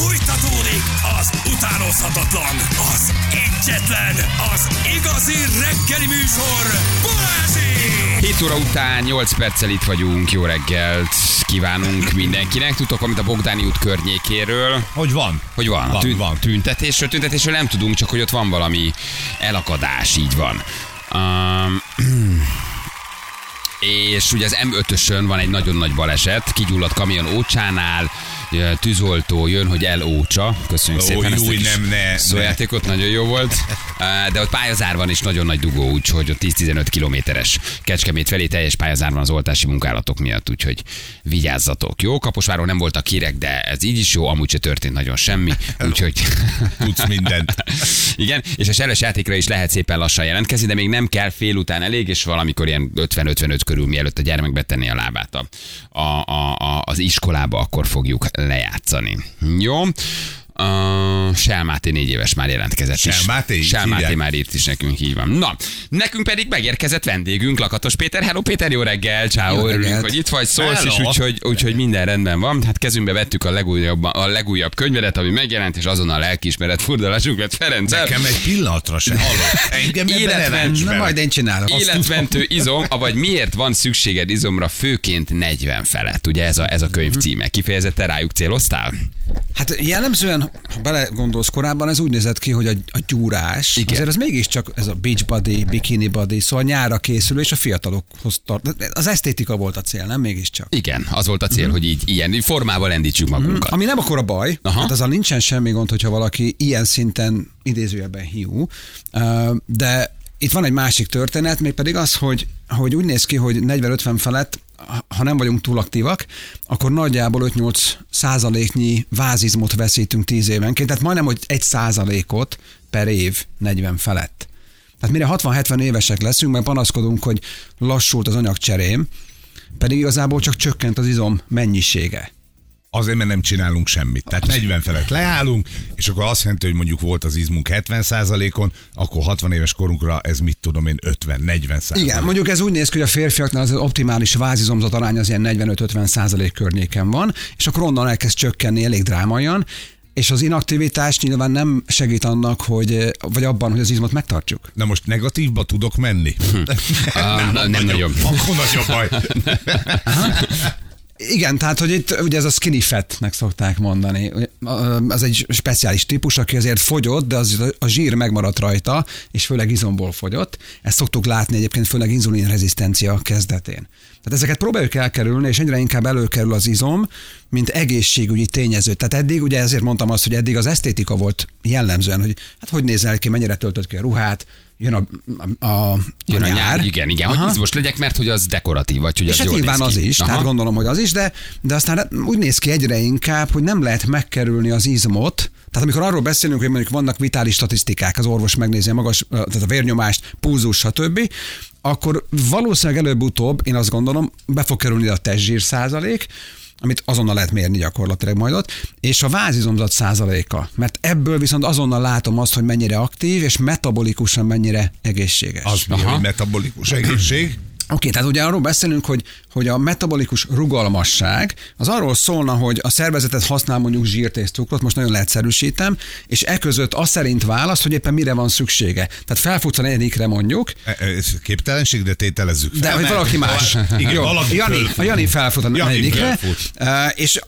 Fújtatódik az utánozhatatlan, az egyetlen, az igazi reggeli műsor, Balázsi! 7 óra után 8 perccel itt vagyunk. Jó reggelt kívánunk mindenkinek. Tudtok, amit a Bogdáni út környékéről. Hogy van? Hogy van? Van, Tün- van. Tüntetésről, tüntetésről nem tudunk, csak hogy ott van valami elakadás, így van. Um, és ugye az M5-ösön van egy nagyon nagy baleset, kigyulladt kamion Ócsánál, tűzoltó jön, hogy elócsa. Köszönjük Ó, szépen ezt júj, kis nem, ne, szójátékot, nagyon jó volt. Ö, De ott pályazár van és nagyon nagy dugó, úgyhogy ott 10-15 kilométeres Kecskemét felé teljes pályazár van az oltási munkálatok miatt, úgyhogy vigyázzatok. Jó, Kaposváron nem voltak hírek, de ez így is jó, amúgy se történt nagyon semmi, úgyhogy... Tudsz mindent. Igen, és a seles játékra is lehet szépen lassan jelentkezni, de még nem kell fél után elég, és valamikor ilyen 50-55 körül, mielőtt a gyermek betenné a lábát a, a, a, a, az iskolába, akkor fogjuk lejátszani. Jó? Uh, Selmáté négy éves már jelentkezett is. Selmáté, így Selmáté már írt is nekünk, így van. Na, nekünk pedig megérkezett vendégünk, Lakatos Péter. Hello Péter, jó reggel, ciao, örülünk, hogy itt vagy, szólsz is, úgyhogy, úgyhogy minden rendben van. Hát kezünkbe vettük a legújabb, a legújabb könyvedet, ami megjelent, és azonnal lelkiismeret furdalásunk lett Ferenc. Nekem egy pillanatra se hallott. Engem ránts Na majd én csinálok. Életmentő izom, avagy miért van szükséged izomra főként 40 felett? Ugye ez a, ez a könyv címe. Kifejezetten rájuk céloztál? Hát jellemzően, ha belegondolsz korábban, ez úgy nézett ki, hogy a, a gyúrás, Igen. Azért ez mégiscsak ez a beach body, bikini body, szóval nyára készülő, és a fiatalokhoz tart. Az esztétika volt a cél, nem mégiscsak. Igen, az volt a cél, hogy így ilyen formával lendítsük magunkat. Ami nem akkora baj, Aha. Hát azzal nincsen semmi gond, hogyha valaki ilyen szinten idézőjelben hiú, de itt van egy másik történet, mégpedig az, hogy, hogy úgy néz ki, hogy 40-50 felett, ha nem vagyunk túl aktívak, akkor nagyjából 5-8 százaléknyi vázizmot veszítünk 10 évenként, tehát majdnem, hogy 1 százalékot per év 40 felett. Tehát mire 60-70 évesek leszünk, mert panaszkodunk, hogy lassult az anyagcserém, pedig igazából csak csökkent az izom mennyisége. Azért, mert nem csinálunk semmit. Tehát 40 felett leállunk, és akkor azt jelenti, hogy mondjuk volt az izmunk 70%-on, akkor 60 éves korunkra ez mit tudom én 50-40% Igen, mondjuk ez úgy néz ki, hogy a férfiaknál az optimális vázizomzat arány az ilyen 45-50 százalék környéken van, és akkor onnan elkezd csökkenni elég drámaian, és az inaktivitás nyilván nem segít annak, hogy, vagy abban, hogy az izmot megtartjuk. Na most negatívba tudok menni? Ah, nem nagyobb- nagyon. Akkor nagyobb baj. Igen, tehát hogy itt ugye ez a skinny fatnek szokták mondani. Az egy speciális típus, aki azért fogyott, de az, a zsír megmaradt rajta, és főleg izomból fogyott. Ezt szoktuk látni egyébként főleg inzulinrezisztencia kezdetén. Tehát ezeket próbáljuk elkerülni, és egyre inkább előkerül az izom, mint egészségügyi tényező. Tehát eddig, ugye ezért mondtam azt, hogy eddig az esztétika volt jellemzően, hogy hát hogy nézel ki, mennyire töltött ki a ruhát, jön a, a, a, Jön a nyár, nyár. igen, igen, hogy Aha. izmos legyek, mert hogy az dekoratív, vagy hogy az És hát jól nyilván az is, Aha. tehát gondolom, hogy az is, de, de aztán úgy néz ki egyre inkább, hogy nem lehet megkerülni az izmot, tehát amikor arról beszélünk, hogy mondjuk vannak vitális statisztikák, az orvos megnézi a magas, tehát a vérnyomást, pulzus, stb., akkor valószínűleg előbb-utóbb, én azt gondolom, be fog kerülni a testzsír százalék, amit azonnal lehet mérni gyakorlatilag majd ott, és a vázizomzat százaléka. Mert ebből viszont azonnal látom azt, hogy mennyire aktív, és metabolikusan mennyire egészséges. Az mi, Aha. hogy metabolikus egészség. Oké, tehát ugye arról beszélünk, hogy, hogy a metabolikus rugalmasság az arról szólna, hogy a szervezetet használ mondjuk zsírt és cukrot, most nagyon leegyszerűsítem, és e között az szerint választ, hogy éppen mire van szüksége. Tehát felfutsz a negyedikre mondjuk, E- Ez képtelenség, de tételezzük fel. de hogy valaki más. Igen, Jó, valaki Jani, a Jani felfut a negyedikre, eh, és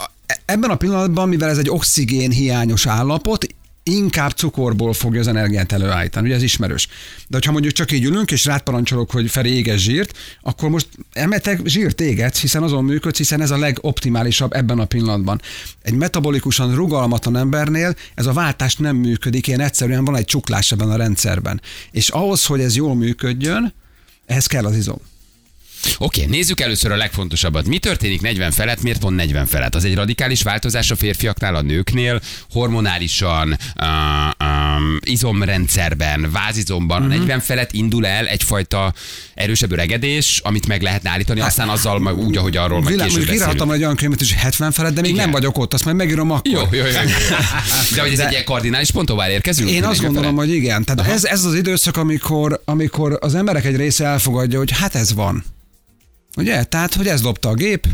ebben a pillanatban, mivel ez egy oxigén hiányos állapot, inkább cukorból fogja az energiát előállítani, ugye ez ismerős. De hogyha mondjuk csak így ülünk, és rád parancsolok, hogy Feri éges zsírt, akkor most emetek zsírt égetsz, hiszen azon működsz, hiszen ez a legoptimálisabb ebben a pillanatban. Egy metabolikusan rugalmatlan embernél ez a váltás nem működik, ilyen egyszerűen van egy csuklás ebben a rendszerben. És ahhoz, hogy ez jól működjön, ehhez kell az izom. Oké, nézzük először a legfontosabbat. Mi történik 40 felett, miért van 40 felett? Az egy radikális változás a férfiaknál, a nőknél, hormonálisan, uh, um, izomrendszerben, vázizomban. Mhm. A 40 felett indul el egyfajta erősebb öregedés, amit meg lehetne állítani, aztán azzal meg úgy, ahogy arról Világ, később mondjuk írhatom beszélünk. egy olyan könyvet is 70 felett, de még Igen. nem vagyok ott, azt majd megírom akkor. Jó, jó, jó. jó. De hogy ez De- egy ilyen kardinális pont, ahová érkezünk? Én hogy azt 40 gondolom, felett? hogy igen. Tehát ez, ez az időszak, amikor, amikor az emberek egy része elfogadja, hogy hát ez van. Ugye? Tehát, hogy ez lopta a gép,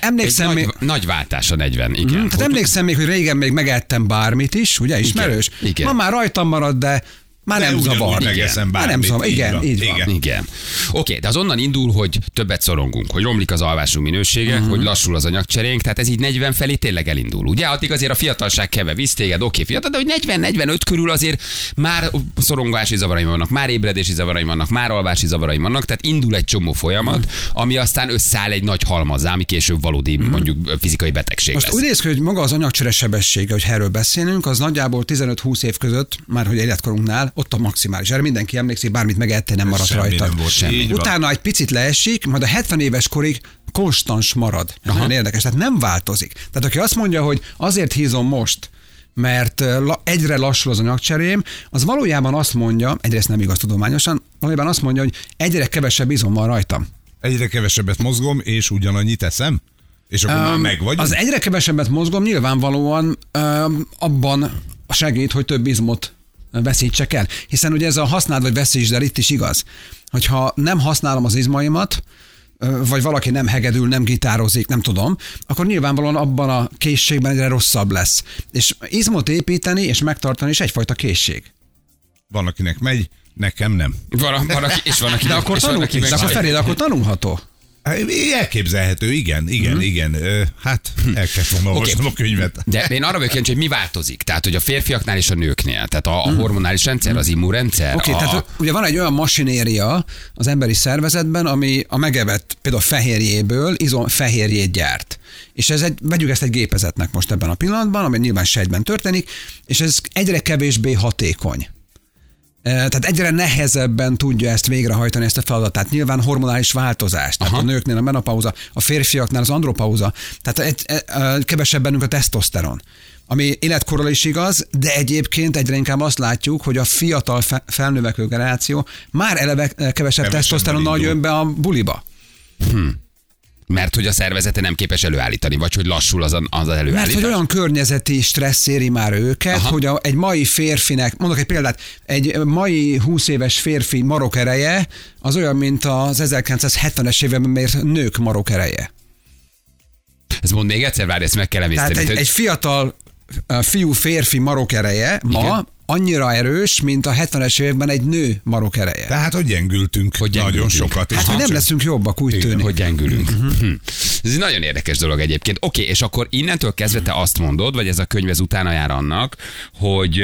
Emlékszem Egy még, nagy, nagy váltás a 40, igen. Mm, tehát emlékszem még, hogy régen még megettem bármit is, ugye, ismerős? igen. Ma már rajtam marad, de már nem zavar. megeszem Már nem zavar. így Igen, van, így van. igen. Igen. Oké, de az onnan indul, hogy többet szorongunk, hogy romlik az alvásunk minősége, uh-huh. hogy lassul az anyagcserénk, tehát ez így 40 felé tényleg elindul. Ugye, addig azért a fiatalság keve visz téged, oké, fiatal, de hogy 40-45 körül azért már szorongási zavaraim vannak, már ébredési zavaraim vannak, már alvási zavaraim vannak, tehát indul egy csomó folyamat, Mhm. ami aztán összeáll egy nagy halmazzá, ami később valódi mondjuk fizikai betegség Most lesz. úgy néz ki, hogy maga az anyagcsere sebessége, hogy erről beszélünk, az nagyjából 15-20 év között, már hogy életkorunknál, ott a maximális. Erre mindenki emlékszik, bármit megette, nem maradt Semmi rajta. nem volt, Semmi. Utána egy picit leesik, majd a 70 éves korig konstans marad. Ez nagyon érdekes, tehát nem változik. Tehát aki azt mondja, hogy azért hízom most, mert la, egyre lassul az anyagcserém, az valójában azt mondja, egyrészt nem igaz tudományosan, valójában azt mondja, hogy egyre kevesebb izom van rajtam. Egyre kevesebbet mozgom, és ugyanannyit eszem? És akkor már Öm, meg vagy? Az egyre kevesebbet mozgom, nyilvánvalóan öm, abban segít, hogy több izmot veszítsek el. Hiszen ugye ez a használd vagy veszítsd el itt is igaz. Hogyha nem használom az izmaimat, vagy valaki nem hegedül, nem gitározik, nem tudom, akkor nyilvánvalóan abban a készségben egyre rosszabb lesz. És izmot építeni és megtartani is egyfajta készség. Van, akinek megy, nekem nem. Van, van, aki, és van, aki, De akkor, tanul, de akkor Feri, akkor tanulható. Elképzelhető, igen, igen, Mhm. igen. Hát el kellett volna olvasnom a könyvet. De én arra vagyok kíváncsi, hogy mi változik. Tehát, hogy a férfiaknál és a nőknél. Tehát a, a hormonális rendszer, az immunrendszer. Oké, okay, a, tehát ugye van egy olyan masinéria az emberi szervezetben, ami a megevett például fehérjéből izom fehérjét gyárt. És ez egy, vegyük ezt egy gépezetnek most ebben a pillanatban, ami nyilván sejtben történik, és ez egyre kevésbé hatékony. E, Tehát egyre nehezebben tudja ezt végrehajtani, ezt a feladatát. Nyilván hormonális változás. Tehát Aha. a nőknél a menopauza, a férfiaknál az andropauza. Tehát egy, e, e, kevesebb bennünk a tesztoszteron. Ami életkorral is igaz, de egyébként egyre inkább azt látjuk, hogy a fiatal fe- felnövekvő generáció már eleve kevesebb Kevesebben tesztoszteronnal indul. jön be a buliba. Mert hogy a szervezete nem képes előállítani, vagy hogy lassul az, a- az előállítás. Mert hogy olyan környezeti stressz éri már őket, Aha. Hogy a, egy mai férfinek, mondok egy példát, egy mai 20 éves férfi marok ereje az olyan, mint az 1970-es években mért nők marok ereje. Ez mond még egyszer, várj, ezt meg kell Tehát emészteni. egy, hogy- egy fiatal fiú férfi marok ereje ma Igen. Annyira erős, mint a 70-es években egy nő marok ereje. Tehát, hogy gyengültünk, Hogy nagyon gyengültünk. sokat. hát, hogy nem leszünk jobbak, úgy tűnik. hogy gyengülünk. Hm. Ez egy nagyon érdekes dolog egyébként. Oké, és akkor innentől kezdve te azt mondod, vagy ez a könyv ez utána jár annak, hogy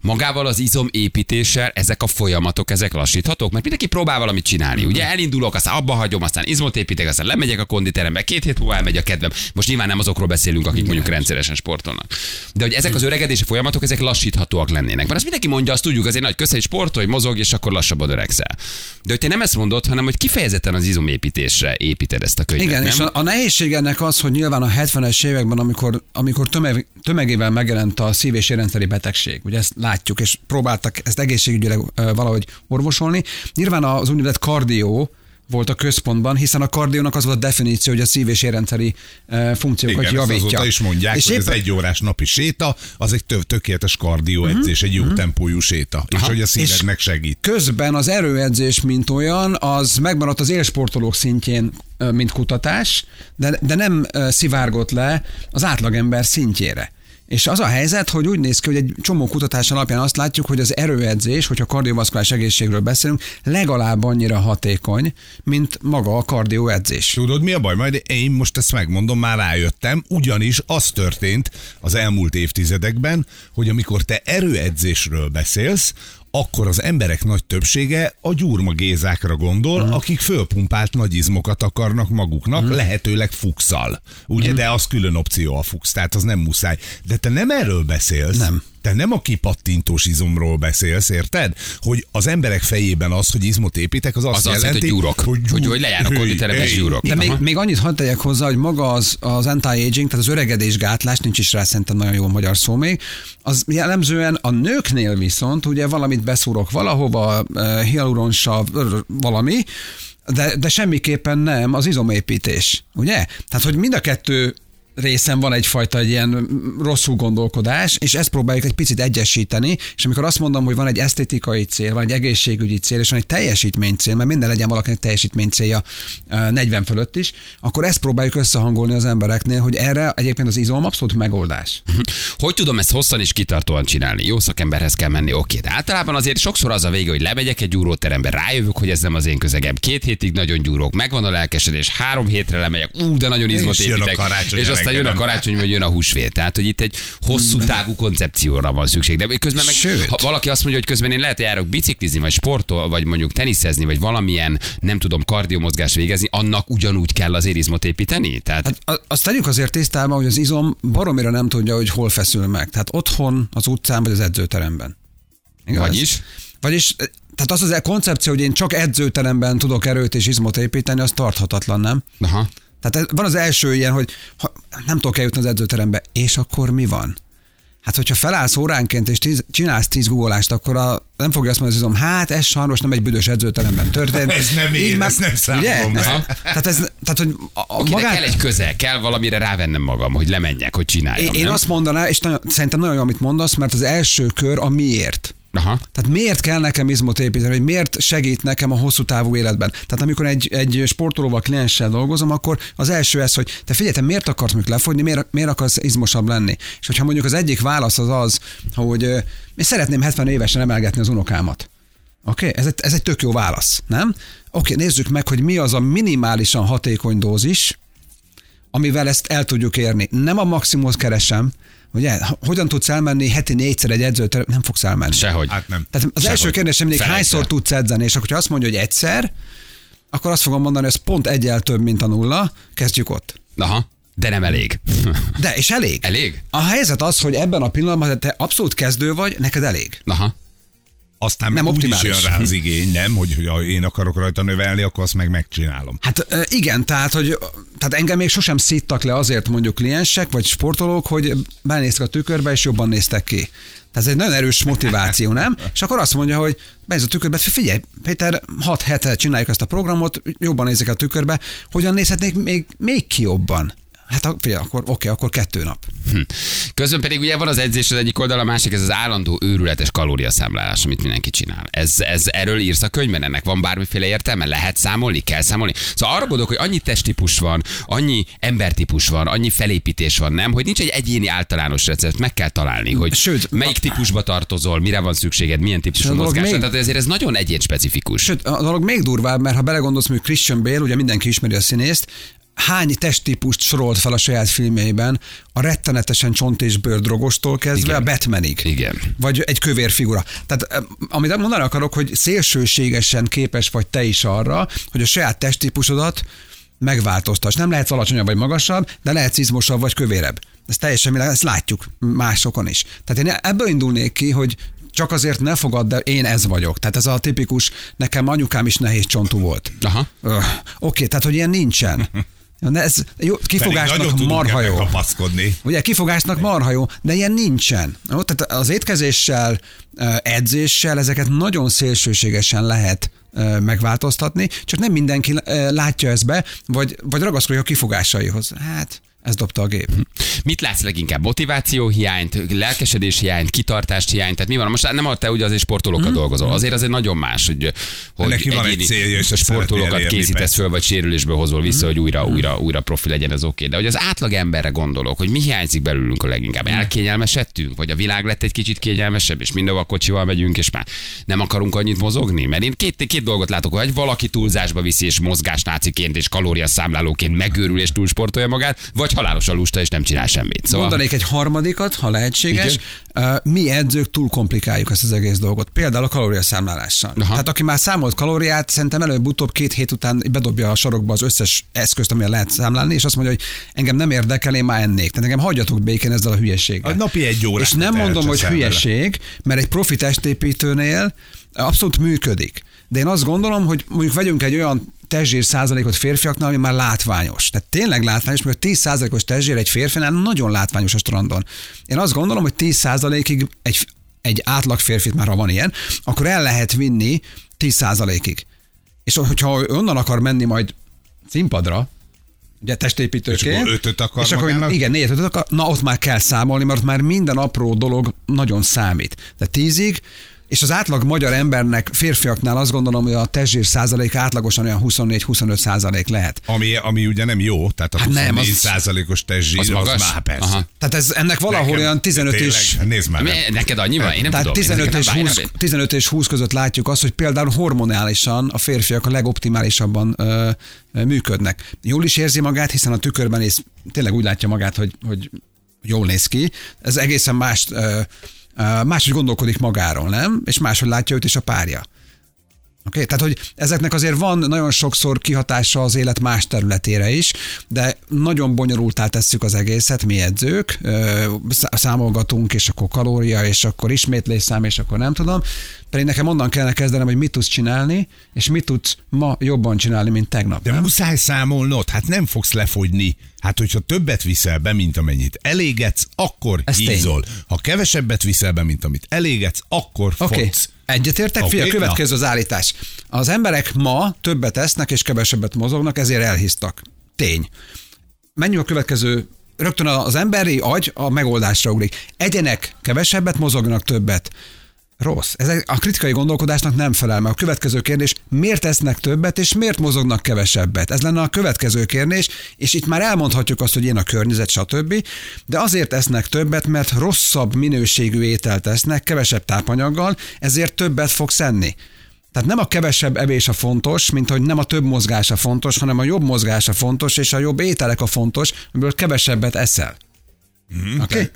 magával az izomépítéssel ezek a folyamatok, ezek lassíthatók, mert mindenki próbál valamit csinálni. Ugye elindulok, aztán abba hagyom, aztán izmot építek, aztán lemegyek a konditerembe, két hét múlva elmegy a kedvem. Most nyilván nem azokról beszélünk, akik mondjuk rendszeresen sportolnak. De hogy ezek az öregedési folyamatok, ezek lassíthatóak lennének. Mert azt mindenki mondja, azt tudjuk, azért nagy köszön, hogy sportolj, mozog, és akkor lassabban öregszel. De hogy te nem ezt mondod, hanem hogy kifejezetten az izomépítésre építed ezt a könyvet. Igen, nem? és a, a nehézség ennek az, hogy nyilván a 70-es években, amikor, amikor tömeg, tömegével megjelent a szív- és érrendszeri betegség, ugye ezt látjuk, és próbáltak ezt egészségügyileg valahogy orvosolni. Nyilván az úgynevezett kardió volt a központban, hiszen a kardiónak az volt a definíció, hogy a szív- és érrendszeri ö, funkciókat Igen, ezt javítja. azóta is mondják, és hogy ez éppen- egy órás napi séta, az egy tök, tökéletes kardióedzés, egy jó tempójú séta, és hogy a szívednek segít. Közben az erőedzés, mint olyan, az megmaradt az élsportolók szintjén, ö, mint kutatás, de, de nem ö, szivárgott le az átlagember szintjére. És az a helyzet, hogy úgy néz ki, hogy egy csomó kutatás alapján azt látjuk, hogy az erőedzés, hogyha kardiovaszkuláris egészségről beszélünk, legalább annyira hatékony, mint maga a kardioedzés. Tudod, mi a baj? Majd én most ezt megmondom, már rájöttem, ugyanis az történt az elmúlt évtizedekben, hogy amikor te erőedzésről beszélsz, akkor az emberek nagy többsége a gyurma gézákra gondol, uh-huh. akik fölpumpált nagy izmokat akarnak maguknak, uh-huh. lehetőleg fuxal. Ugye, uh-huh. de az külön opció a fux, tehát az nem muszáj. De te nem erről beszélsz. Nem. Te nem a kipattintós izomról beszélsz, érted? Hogy az emberek fejében az, hogy izmot építek, az azt, Az azt jelenti, jelenti, hogy gyúrok. Hogy- hogy lejár a és hű. gyúrok. De még, még annyit hadd tegyek hozzá, hogy maga az, az anti-aging, tehát az öregedésgátlás, nincs is rá szerintem nagyon jó magyar szó még, az jellemzően a nőknél viszont ugye valamit beszúrok valahova, hialuronsav, valami, de, de semmiképpen nem az izomépítés, ugye? Tehát, hogy mind a kettő részen van egyfajta egy ilyen rosszul gondolkodás, és ezt próbáljuk egy picit egyesíteni, és amikor azt mondom, hogy van egy esztétikai cél, van egy egészségügyi cél, és van egy teljesítmény cél, mert minden legyen valakinek teljesítmény célja ö, 40 fölött is, akkor ezt próbáljuk összehangolni az embereknél, hogy erre egyébként az izom abszolút megoldás. Hogy tudom ezt hosszan és kitartóan csinálni? Jó szakemberhez kell menni, oké. De általában azért sokszor az a vége, hogy lemegyek egy gyúróterembe, rájövök, hogy ez nem az én közegem. Két hétig nagyon gyúrok, megvan a lelkesedés, három hétre lemegyek, ú, de nagyon izmot És jön a építek. karácsony És aztán jön a karácsony, vagy jön a húsvét. Tehát, hogy itt egy hosszú távú koncepcióra van szükség. De közben meg, Sőt. ha valaki azt mondja, hogy közben én lehet, járok biciklizni, vagy sportol, vagy mondjuk teniszezni, vagy valamilyen, nem tudom, kardiomozgás végezni, annak ugyanúgy kell az izmot építeni? Tehát, Hát azt tegyük azért tisztában, hogy az izom baromira nem tudja, hogy hol feszül meg. Tehát otthon, az utcán vagy az edzőteremben. Igaz? Vagyis? Vagyis, eh, tehát az az a koncepció, hogy én csak edzőteremben tudok erőt és izmot építeni, az tarthatatlan, nem? aha. Tehát van az első ilyen, hogy ha nem tudok eljutni az edzőterembe, és akkor mi van? Hát, hogyha felállsz óránként és tíz, csinálsz tíz guggolást, akkor a, nem fogja azt mondani, hogy hát ez sajnos nem egy büdös edzőteremben történt. Ez nem én, Így már- ezt nem számolom be. Tehát, ez, tehát, hogy a, a magát- kell egy közel, kell valamire rávennem magam, hogy lemenjek, hogy csináljam. én, én nem? azt mondanám, és nagyon, szerintem nagyon jó, amit mondasz, mert az első kör a miért. Aha. Tehát miért kell nekem izmot építeni, hogy miért segít nekem a hosszú távú életben? Tehát amikor egy, egy sportolóval, klienssel dolgozom, akkor az első ez, hogy te figyelj, te miért akarsz mondjuk lefogyni, miért, miért akarsz izmosabb lenni? És hogyha mondjuk az egyik válasz az az, hogy én szeretném 70 évesen emelgetni az unokámat. Oké, okay? ez, egy, ez egy tök jó válasz, nem? Oké, okay, nézzük meg, hogy mi az a minimálisan hatékony dózis, amivel ezt el tudjuk érni. Nem a maximumot keresem, ugye? Hogyan tudsz elmenni heti négyszer egy edzőt, nem fogsz elmenni. Sehogy. Hát nem. Tehát az első Sehogy. kérdésem mindig, hányszor tudsz edzeni, és akkor ha azt mondja, hogy egyszer, akkor azt fogom mondani, hogy ez pont egyel több, mint a nulla, kezdjük ott. Aha. De nem elég. De, és elég. Elég? A helyzet az, hogy ebben a pillanatban te abszolút kezdő vagy, neked elég. Aha. Aztán Nem úgy is jön rá az igény, nem? Hogy, ha én akarok rajta növelni, akkor azt meg megcsinálom. Hát igen, tehát, hogy tehát engem még sosem szíttak le azért mondjuk kliensek vagy sportolók, hogy benéztek a tükörbe és jobban néztek ki. Tehát ez egy nagyon erős motiváció, nem? És akkor azt mondja, hogy benéz a tükörbe, figyelj, Péter, 6 hete csináljuk ezt a programot, jobban nézik a tükörbe, hogyan nézhetnék még, még ki jobban? Hát figyelj, akkor oké, akkor kettő nap. Hm. Közben pedig ugye van az edzés az egyik oldal, a másik ez az állandó őrületes kalóriaszámlálás, amit mindenki csinál. Ez, ez erről írsz a könyvben, ennek van bármiféle értelme? Lehet számolni? Kell számolni? Szóval arra gondolok, hogy annyi testtípus van, annyi embertípus van, annyi felépítés van, nem? Hogy nincs egy egyéni általános recept, meg kell találni, hogy Sőt, melyik típusba tartozol, mire van szükséged, milyen típusú a mozgásra. még- Tehát ezért ez nagyon egyén specifikus. Sőt, a dolog még durvább, mert ha belegondolsz, hogy Christian Bale, ugye mindenki ismeri a színészt, hány testtípust sorolt fel a saját filmjeiben, a rettenetesen csont és bőrdrogostól kezdve Igen. a Batmanig. Igen. Vagy egy kövér figura. Tehát eh, amit mondani akarok, hogy szélsőségesen képes vagy te is arra, hogy a saját testtípusodat megváltoztass. Nem lehetsz alacsonyabb vagy magasabb, de lehetsz izmosabb vagy kövérebb. Ez teljesen világos, ezt látjuk másokon is. Tehát én ebből indulnék ki, hogy csak azért ne fogad, de én ez vagyok. Tehát ez a tipikus, nekem anyukám is nehéz csontú volt. Aha. Öh, Oké, tehát hogy ilyen nincsen. Na Ez jó, kifogásnak marha jó. Ugye kifogásnak marha jó, de ilyen nincsen. Jó? Tehát az étkezéssel, edzéssel ezeket nagyon szélsőségesen lehet megváltoztatni, csak nem mindenki látja ezt be, vagy, vagy ragaszkodik a kifogásaihoz. Hát, ez dobta a gép. Mit látsz leginkább? Motiváció hiányt, lelkesedés hiányt, kitartást hiányt? Tehát mi van? Most nem te ugye azért sportolókkal Mhm. dolgozol. Azért azért nagyon más, hogy, hogy Neki van egy célja, és a sportolókat elérni, készítesz persze. föl, vagy sérülésből hozol vissza, hogy újra, újra, újra profi legyen, ez oké. De hogy az átlag emberre gondolok, hogy mi hiányzik belőlünk a leginkább? Elkényelmesedtünk? Vagy a világ lett egy kicsit kényelmesebb, és mindenhol kocsival megyünk, és már nem akarunk annyit mozogni? Mert én két, két dolgot látok, hogy valaki túlzásba viszi, és mozgásnáciként és kalóriaszámlálóként megőrül és túlsportolja magát, vagy halálosan lusta, és nem csinál semmit. Szóval... Mondanék egy harmadikat, ha lehetséges. Igen. Mi edzők túl komplikáljuk ezt az egész dolgot. Például a kalóriaszámlálással. Aha. Tehát aki már számolt kalóriát, szerintem előbb-utóbb két hét után bedobja a sarokba az összes eszközt, amilyen lehet számlálni, és azt mondja, hogy engem nem érdekel, én már ennék. Tehát engem hagyjatok békén ezzel a hülyeséggel. A napi egy órát És nem mondom, hogy hülyeség, mert egy profi testépítőnél abszolút működik. De én azt gondolom, hogy mondjuk vegyünk egy olyan testzsír százalékot férfiaknál, ami már látványos. Tehát tényleg látványos, mert 10 százalékos testzsír egy férfinál nagyon látványos a strandon. Én azt gondolom, hogy 10 százalékig egy, egy átlag férfit már, ha van ilyen, akkor el lehet vinni 10 százalékig. És hogyha onnan akar menni majd színpadra, ugye testépítőké. És akkor ötöt akar És akkor igen, négyet, ötöt akar, na ott már kell számolni, mert ott már minden apró dolog nagyon számít. De tízig, és az átlag magyar embernek, férfiaknál azt gondolom, hogy a testzsír százalék átlagosan olyan 24-25 százalék lehet. Ami, ami ugye nem jó, tehát a Hát nem, 24 az- százalékos testzsír, Az az, magas? már persze. Aha. Tehát ez, ennek valahol Nekem- olyan 15 tényleg, és Nézd már. Mi, nem. neked annyi van? Én nem Tehát tudom. 15 Én és, nekem 20, nem- 15 és 20 között látjuk azt, hogy például hormonálisan a férfiak a legoptimálisabban ö, ö, működnek. Jól is érzi magát, hiszen a tükörben néz, tényleg úgy látja magát, hogy, hogy jól néz ki. Ez egészen más, ö, máshogy gondolkodik magáról, nem? És máshogy látja őt is a párja. Oké, okay? tehát hogy ezeknek azért van nagyon sokszor kihatása az élet más területére is, de nagyon bonyolultá tesszük az egészet, mi edzők, számolgatunk, és akkor kalória, és akkor ismétlésszám, és akkor nem tudom. Pedig nekem onnan kellene kezdenem, hogy mit tudsz csinálni, és mit tudsz ma jobban csinálni, mint tegnap. De nem? muszáj számolnod, hát nem fogsz lefogyni. Hát, hogyha többet viszel be, mint amennyit elégetsz, akkor Ez tény. hízol. Ha kevesebbet viszel be, mint amit elégetsz, akkor okay. fogsz. Egyetértek, okay. figyelj, a következő az állítás. Az emberek ma többet esznek és kevesebbet mozognak, ezért elhisztak. Tény. Menjünk a következő, rögtön az emberi agy a megoldásra ugrik. Egyenek kevesebbet, mozognak többet. Rossz. Ez a kritikai gondolkodásnak nem felel meg. A következő kérdés, miért esznek többet, és miért mozognak kevesebbet? Ez lenne a következő kérdés, és itt már elmondhatjuk azt, hogy én a környezet, stb. De azért esznek többet, mert rosszabb minőségű ételt esznek, kevesebb tápanyaggal, ezért többet fogsz enni. Tehát nem a kevesebb evés a fontos, mint hogy nem a több mozgás a fontos, hanem a jobb mozgás a fontos, és a jobb ételek a fontos, amiből kevesebbet eszel. Mm, Oké? Okay?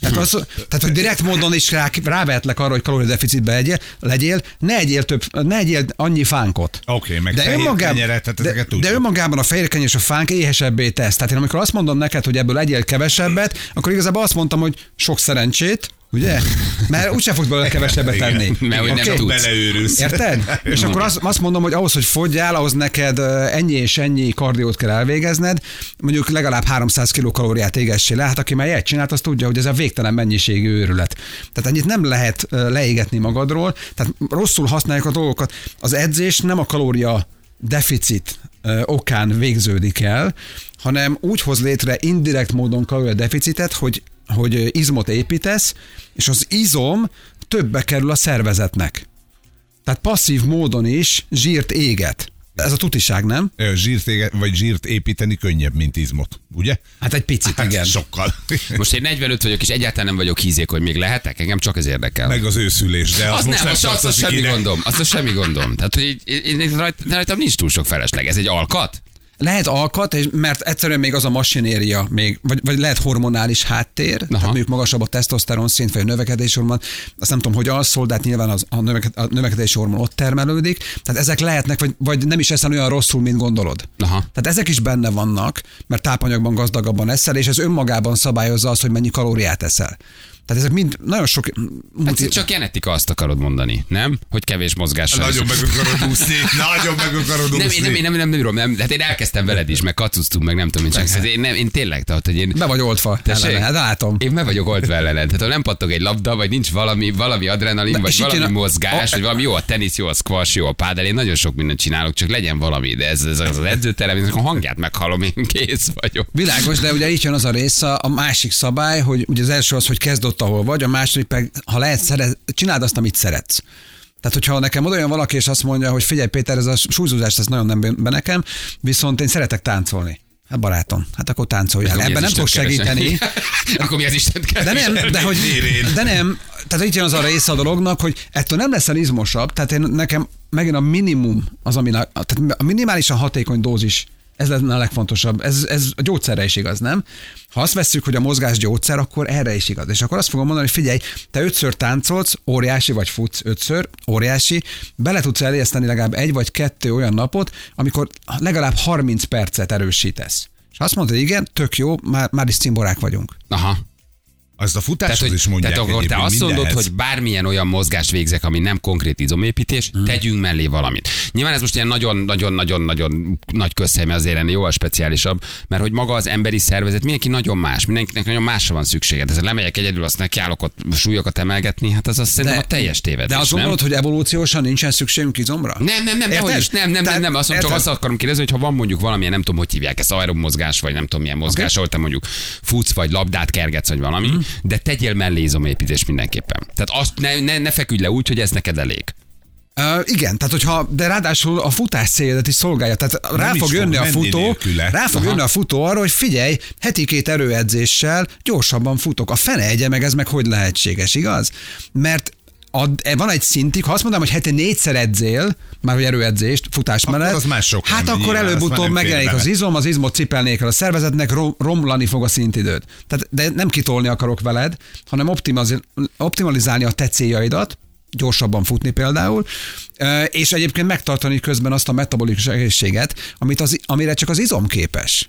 Tehát, az, tehát, hogy direkt módon is rá, rávehetlek arra, hogy kalóriadeficitbe legyél, legyél, ne egyél, több, ne egyél annyi fánkot. Oké, meg fehér kenyeret, tehát de, ezeket de önmagában a fehér kenyér és a fánk éhesebbé tesz. Tehát én amikor azt mondom neked, hogy ebből egyél kevesebbet, akkor igazából azt mondtam, hogy sok szerencsét, ugye? Mert úgyse fogsz belőle kevesebbet tenni. Mert hogy nem Oké? tudsz. Beleőrülsz. Érted? És akkor azt, azt mondom, hogy ahhoz, hogy fogyjál, ahhoz neked ennyi és ennyi kardiót kell elvégezned, mondjuk legalább 300 kilokalóriát égessél le. Hát aki már ilyet csinált, az tudja, hogy ez a végtelen mennyiségű őrület. Tehát ennyit nem lehet leégetni magadról, tehát rosszul használjuk a dolgokat. Az edzés nem a kalória deficit okán végződik el, hanem úgy hoz létre indirekt módon kalória deficitet, hogy, hogy izmot építesz, és az izom többbe kerül a szervezetnek. Tehát passzív módon is zsírt éget. Ez a tutiság, nem? Zsírt, ége- vagy zsírt építeni könnyebb, mint izmot, ugye? Hát egy picit, Hát igen. Sokkal. Most én 45 vagyok, és egyáltalán nem vagyok hízékony, még lehetek? Engem csak ez érdekel. Meg az őszülés, de az, az most nem, az, az, az semmi ide. gondom. Az, az semmi gondom. Tehát, hogy én, én, rajt, rajtam nincs túl sok felesleg. Ez egy alkat? Lehet alkat, és- mert egyszerűen még az a masinéria, még, vagy, vagy lehet hormonális háttér, Aha. tehát mondjuk magasabb a tesztoszteron szint, vagy a növekedési hormon, azt nem tudom, hogy alszol, de hát nyilván az, a, növeked, a növekedési hormon ott termelődik, tehát ezek lehetnek, vagy, vagy nem is eszel olyan rosszul, mint gondolod. Aha. Tehát ezek is benne vannak, mert tápanyagban gazdagabban eszel, és ez önmagában szabályozza azt, hogy mennyi kalóriát eszel. Tehát ezek mind nagyon sok... Hát csak genetika azt akarod mondani, nem? Hogy kevés mozgással. Nagyon meg akarod úszni, nagyon meg akarod nem, úszni. én nem, én nem, nem, nem, nem, nem, hát én elkezdtem veled is, meg kacuztunk, meg nem tudom, én csak, hát én, nem, én tényleg, tehát, hogy én, Be vagy oltva. Tessék? Hát látom. Én meg vagyok oltva ellened. Tehát ha nem pattog egy labda, vagy nincs valami, valami adrenalin, De vagy valami a- mozgás, a- vagy valami jó a tenisz, jó a squash, jó a pádel, én nagyon sok mindent csinálok, csak legyen valami, de ez, ez az edzőterem, én a hangját meghallom, én kész vagyok. Világos, de ugye itt jön az a része, a másik szabály, hogy ugye az első az, hogy kezd ott, ahol vagy, a második pedig, ha lehet, szeret, csináld azt, amit szeretsz. Tehát, hogyha nekem jön valaki, és azt mondja, hogy figyelj Péter, ez a súlyzózás, ez nagyon nem be nekem, viszont én szeretek táncolni. Hát barátom, hát akkor táncoljál. Ebben nem keresem? segíteni. Akkor mi az Isten De nem, de hogy, de nem, tehát itt jön az a része a dolognak, hogy ettől nem leszel izmosabb, tehát én, nekem megint a minimum az, ami, tehát a minimálisan hatékony dózis, ez lenne a legfontosabb. Ez, ez a gyógyszerre is igaz, nem? Ha azt vesszük, hogy a mozgás gyógyszer, akkor erre is igaz. És akkor azt fogom mondani, hogy figyelj, te ötször táncolsz, óriási, vagy futsz ötször, óriási, bele tudsz elészteni legalább egy vagy kettő olyan napot, amikor legalább 30 percet erősítesz. És azt mondta, igen, tök jó, már, már is cimborák vagyunk. Aha. Azt a futáshoz Tehát, hogy, is mondják tehát akkor te azt mondod, hogy bármilyen olyan mozgást végzek, ami nem konkrét izomépítés, hmm. tegyünk mellé valamit. Nyilván ez most ilyen nagyon-nagyon-nagyon nagy közhely, mert azért ennél jóval speciálisabb, mert hogy maga az emberi szervezet, mindenki nagyon más, mindenkinek nagyon másra van szüksége. De lemegyek egyedül, azt nekiállok ott súlyokat emelgetni, hát az azt szerintem a teljes tévedés. De azt nem? gondolod, hogy evolúciósan nincsen szükségünk izomra? Nem, nem, nem, dehogy is, nem, nem, nem, Tehát- nem, azt mondom, csak azt akarom kérdezni, hogy ha van mondjuk valamilyen, nem tudom, hogy hívják ezt, aeromozgás, vagy nem tudom milyen mozgás, okay. ahol te mondjuk futsz, vagy labdát kergetsz, vagy valami, Mhm. De tegyél mellé izomépítés mindenképpen. Tehát azt ne, ne, ne feküdj le úgy, hogy ez neked elég. Uh, igen, tehát hogyha, de ráadásul a futás céljadat is szolgálja. Tehát rá is fog jönni a futó, nélküle. rá fog Aha. jönni a futó arra, hogy figyelj, heti két erőedzéssel gyorsabban futok. A fene egye meg ez meg hogy lehetséges, igaz? Mert a, van egy szintig, ha azt mondanám, hogy heti négyszer edzél, már hogy erőedzést, futás Akkor mellett, az már sok hát lenne, akkor előbb-utóbb nem megjelenik az izom, az izmot cipelnék el a szervezetnek, rom, romlani fog a szintidőd. Tehát, de nem kitolni akarok veled, hanem optimaliz- optimalizálni a te céljaidat, gyorsabban futni például, ö, és egyébként megtartani közben azt a metabolikus egészséget, amit az, amire csak az izom képes.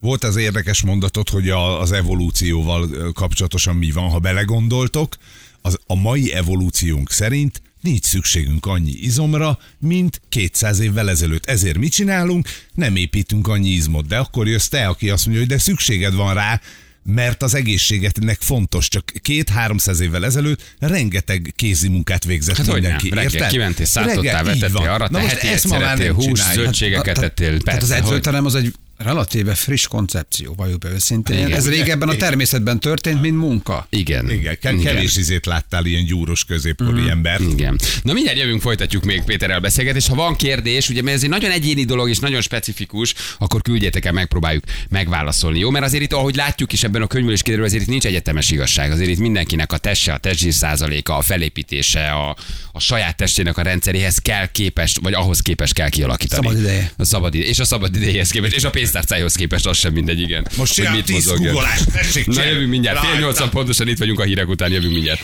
Volt az érdekes mondatot, hogy a, az evolúcióval kapcsolatosan mi van, ha belegondoltok. Az, a mai evolúciónk szerint nincs szükségünk annyi izomra, mint 200 évvel ezelőtt. Ezért mit csinálunk? Nem építünk annyi izmot, de akkor jössz te, aki azt mondja, hogy de szükséged van rá, mert az egészségednek fontos. Csak két-háromszáz évvel ezelőtt rengeteg kézi munkát végzett Hát hogy nem, mindenki. reggel kimentél, szántottál, vetettél arra, Na most ezt ma már hús, csináljuk. zöldségeket Tehát- ettél, Tehát az edzőterem az egy relatíve friss koncepció, valljuk be őszintén. Igen. Ez régebben a Igen. természetben történt, mint munka. Igen. Igen, ke- kevés izét láttál ilyen gyúros középkori ember. Igen. Na mindjárt jövünk, folytatjuk még Péterrel beszélgetést. Ha van kérdés, ugye mert ez egy nagyon egyéni dolog és nagyon specifikus, akkor küldjétek el, megpróbáljuk megválaszolni. Jó, mert azért itt, ahogy látjuk is ebben a könyvből is kiderül, azért itt nincs egyetemes igazság. Azért itt mindenkinek a tesse, a testzsír százaléka, a felépítése, a, a saját testének a rendszeréhez kell képes, vagy ahhoz képes kell kialakítani. Szabad ideje. A szabad ideje. És a szabad idejéhez képest, és a pénztárcájához képest az sem mindegy, igen. Most Hogy mit 10 mozogjon. googleást, tessék, Na jövünk mindjárt. Fél nyolcan pontosan itt vagyunk a hírek után, jövünk mindjárt.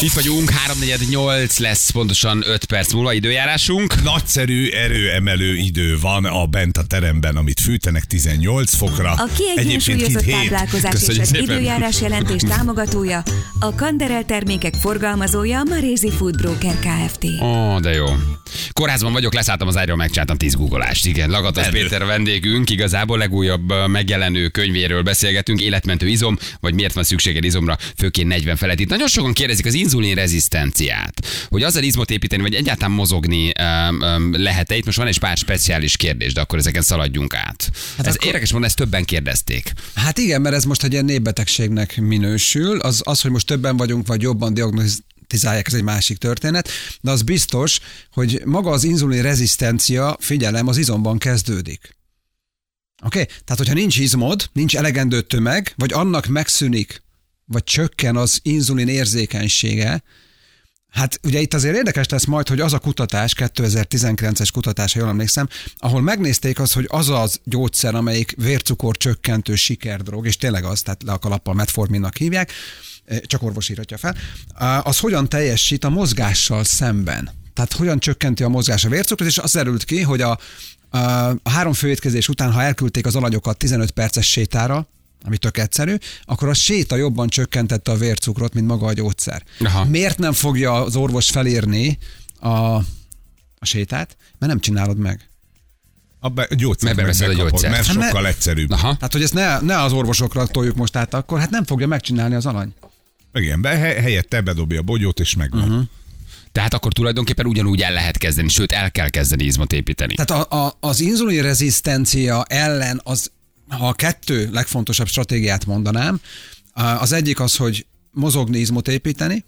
Itt vagyunk, 348 lesz pontosan 5 perc múlva időjárásunk. Nagyszerű erőemelő idő van a bent a teremben, amit fűtenek 18 fokra. A kiegyensúlyozott táplálkozás és az szépen. időjárás jelentés támogatója, a Kanderel termékek forgalmazója, a Marézi Food Broker Kft. Ó, de jó. Kórházban vagyok, leszálltam az ágyról, megcsináltam 10 googleást. Igen, Lagatos Menő. Péter vendégünk, igazából legújabb megjelenő könyvéről beszélgetünk, életmentő izom, vagy miért van szükséged izomra, főként 40 felett. Itt nagyon sokan kérdezik az inzulin rezisztenciát, hogy azzal izmot építeni, vagy egyáltalán mozogni öm, öm, lehet-e. Itt most van egy pár speciális kérdés, de akkor ezeken szaladjunk át. Hát ez akkor- érdekes mondani, ezt többen kérdezték. Hát igen, mert ez most egy ilyen népbetegségnek minősül. Az, az, hogy most többen vagyunk, vagy jobban diagnosztizálják, ez egy másik történet, de az biztos, hogy maga az inzulin rezisztencia, figyelem, az izomban kezdődik. Oké? Okay? Tehát, hogyha nincs izmod, nincs elegendő tömeg, vagy annak megszűnik, vagy csökken az inzulin érzékenysége, Hát ugye itt azért érdekes lesz majd, hogy az a kutatás, 2019-es kutatás, ha jól emlékszem, ahol megnézték azt, hogy az az gyógyszer, amelyik vércukor csökkentő sikerdrog, és tényleg az, tehát le a kalappal metforminnak hívják, csak orvos írhatja fel, az hogyan teljesít a mozgással szemben. Tehát hogyan csökkenti a mozgás a vércukrot, és az derült ki, hogy a, a, három főétkezés után, ha elküldték az alanyokat 15 perces sétára, ami tök egyszerű, akkor a séta jobban csökkentette a vércukrot, mint maga a gyógyszer. Aha. Miért nem fogja az orvos felírni a, a sétát? Mert nem csinálod meg. A be- gyógyszert Mert beveszed a gyógyszert. mert Hát sokkal egyszerűbb. Aha. Tehát, hogy ezt ne, ne az orvosokra toljuk most át, akkor hát nem fogja megcsinálni az alany. Igen, be, he- helyette bedobja a bogyót, és megvan. Uh-huh. Tehát akkor tulajdonképpen ugyanúgy el lehet kezdeni, sőt el kell kezdeni izmot építeni. Tehát a, a, az inzulin rezisztencia ellen az, ha a kettő legfontosabb stratégiát mondanám, az egyik az, hogy mozogni, izmot építeni,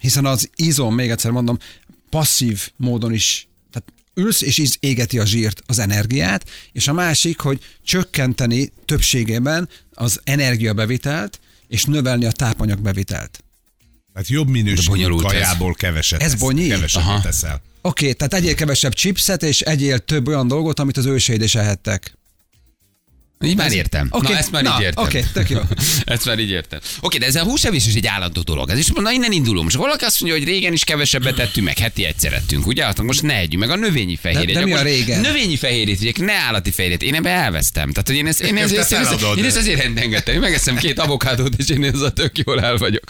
hiszen az izom, még egyszer mondom, passzív módon is, tehát ülsz és íz- égeti a zsírt, az energiát, és a másik, hogy csökkenteni többségében az energiabevitelt, és növelni a tápanyagbevitelt. Tehát jobb minőségű bonyolult ez. kajából keveset Ez bonyi? keveset Aha. teszel. Oké, okay, tehát egyél kevesebb chipset, és egyél több olyan dolgot, amit az őseid is ehettek. Így már értem. Oké, Na, ezt már na, így értem. oké, tök jó. ezt már így értem. Oké, de ez a húsevés is egy állandó dolog. Ez is, na innen indulunk. Most valaki azt mondja, hogy régen is kevesebbet tettünk, meg heti egyszer ettünk, ugye? Hát most ne együnk, meg a növényi fehérjét. de mi Csak a régen? Növényi fehérjét, vigyek, ne állati fehérjét. Én ebbe elvesztem. Tehát, hogy én ezt, én ezt, Te ezt, én ezt, én ezt azért rendengedtem. Én megeszem két avokádót, és én ezzel tök jól el vagyok.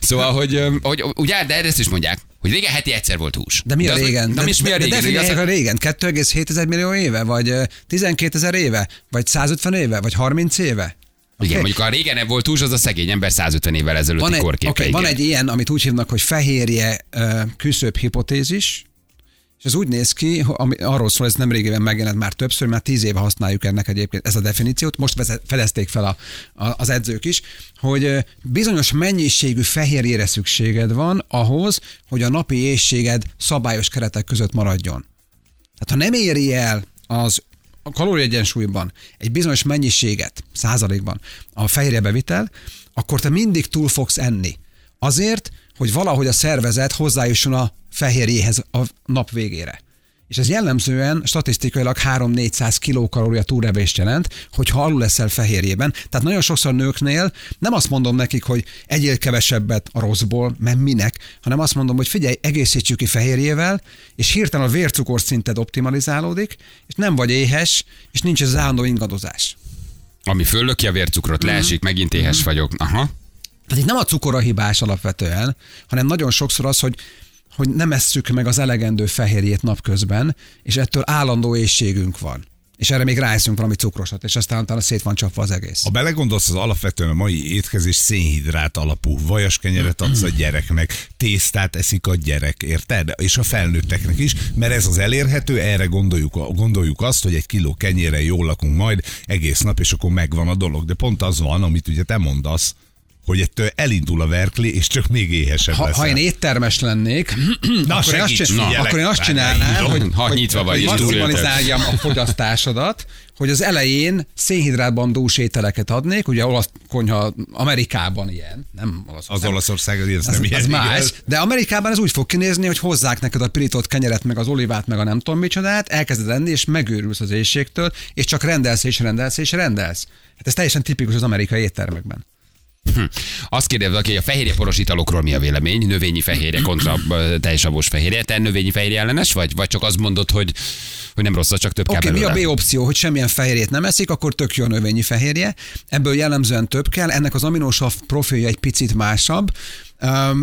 Szóval, hogy, hogy ugye, de ezt is mondják, hogy régen heti egyszer volt hús. De mi a régen? Na, és mi a de, régen? de definiálják az- a régen? 2,7 millió éve? Vagy ö, 12 ezer éve? Vagy 150 éve? Vagy 30 éve? Igen, Oké? mondjuk a régen volt hús, az a szegény ember 150 évvel ezelőtti korképe. okay, igen. van egy ilyen, amit úgy hívnak, hogy fehérje küszöbb hipotézis, és ez úgy néz ki, ami, arról szól, ez nem régében megjelent már többször, már tíz éve használjuk ennek egyébként ez a definíciót, most fedezték fel a, a, az edzők is, hogy bizonyos mennyiségű fehérjére szükséged van ahhoz, hogy a napi éjséged szabályos keretek között maradjon. Tehát ha nem éri el az a kalóriaegyensúlyban egy bizonyos mennyiséget, százalékban a fehérjebevitel, akkor te mindig túl fogsz enni. Azért, hogy valahogy a szervezet hozzájusson a fehérjéhez a nap végére. És ez jellemzően statisztikailag 3-400 kilokalória túlrevést jelent, hogyha alul leszel fehérjében. Tehát nagyon sokszor nőknél nem azt mondom nekik, hogy egyél kevesebbet a rosszból, mert minek, hanem azt mondom, hogy figyelj, egészítsük ki fehérjével, és hirtelen a vércukorszinted optimalizálódik, és nem vagy éhes, és nincs ez az állandó ingadozás. Ami föllöki a vércukrot, leesik, megint éhes vagyok. Aha. Tehát itt nem a cukor a hibás alapvetően, hanem nagyon sokszor az, hogy hogy nem esszük meg az elegendő fehérjét napközben, és ettől állandó éjségünk van. És erre még ráeszünk valami cukrosat, és aztán utána szét van csapva az egész. Ha belegondolsz, az alapvetően a mai étkezés szénhidrát alapú. Vajas kenyeret adsz a gyereknek, tésztát eszik a gyerek, érted? És a felnőtteknek is, mert ez az elérhető, erre gondoljuk, gondoljuk azt, hogy egy kiló kenyére jól lakunk majd egész nap, és akkor megvan a dolog. De pont az van, amit ugye te mondasz, hogy ettől elindul a verkli, és csak még éhesebb Ha, leszel. ha én éttermes lennék, Na, akkor, én azt, segíts, csin- figyelek. akkor én azt csinálnám, hogy, Ha hogy, nyitva vagy, hogy maximalizáljam a fogyasztásodat, hogy az elején szénhidrátban dús ételeket adnék, ugye olasz konyha Amerikában ilyen, nem Olaszország. Az Olaszország az, az, nem ilyen, az más, igaz? de Amerikában ez úgy fog kinézni, hogy hozzák neked a pirított kenyeret, meg az olivát, meg a nem tudom micsodát, elkezded enni, és megőrülsz az éjségtől, és csak rendelsz, és rendelsz, és rendelsz. Hát ez teljesen tipikus az amerikai éttermekben. Hm. Azt kérdezi valaki, a fehérje poros italokról mi a vélemény? Növényi fehérje kontra teljesavos fehérje. Te növényi fehérje ellenes vagy? Vagy csak azt mondod, hogy, hogy nem rossz, csak több Oké, kell okay, mi a? B opció, hogy semmilyen fehérjét nem eszik, akkor tök jó a növényi fehérje. Ebből jellemzően több kell, ennek az aminósav profilja egy picit másabb.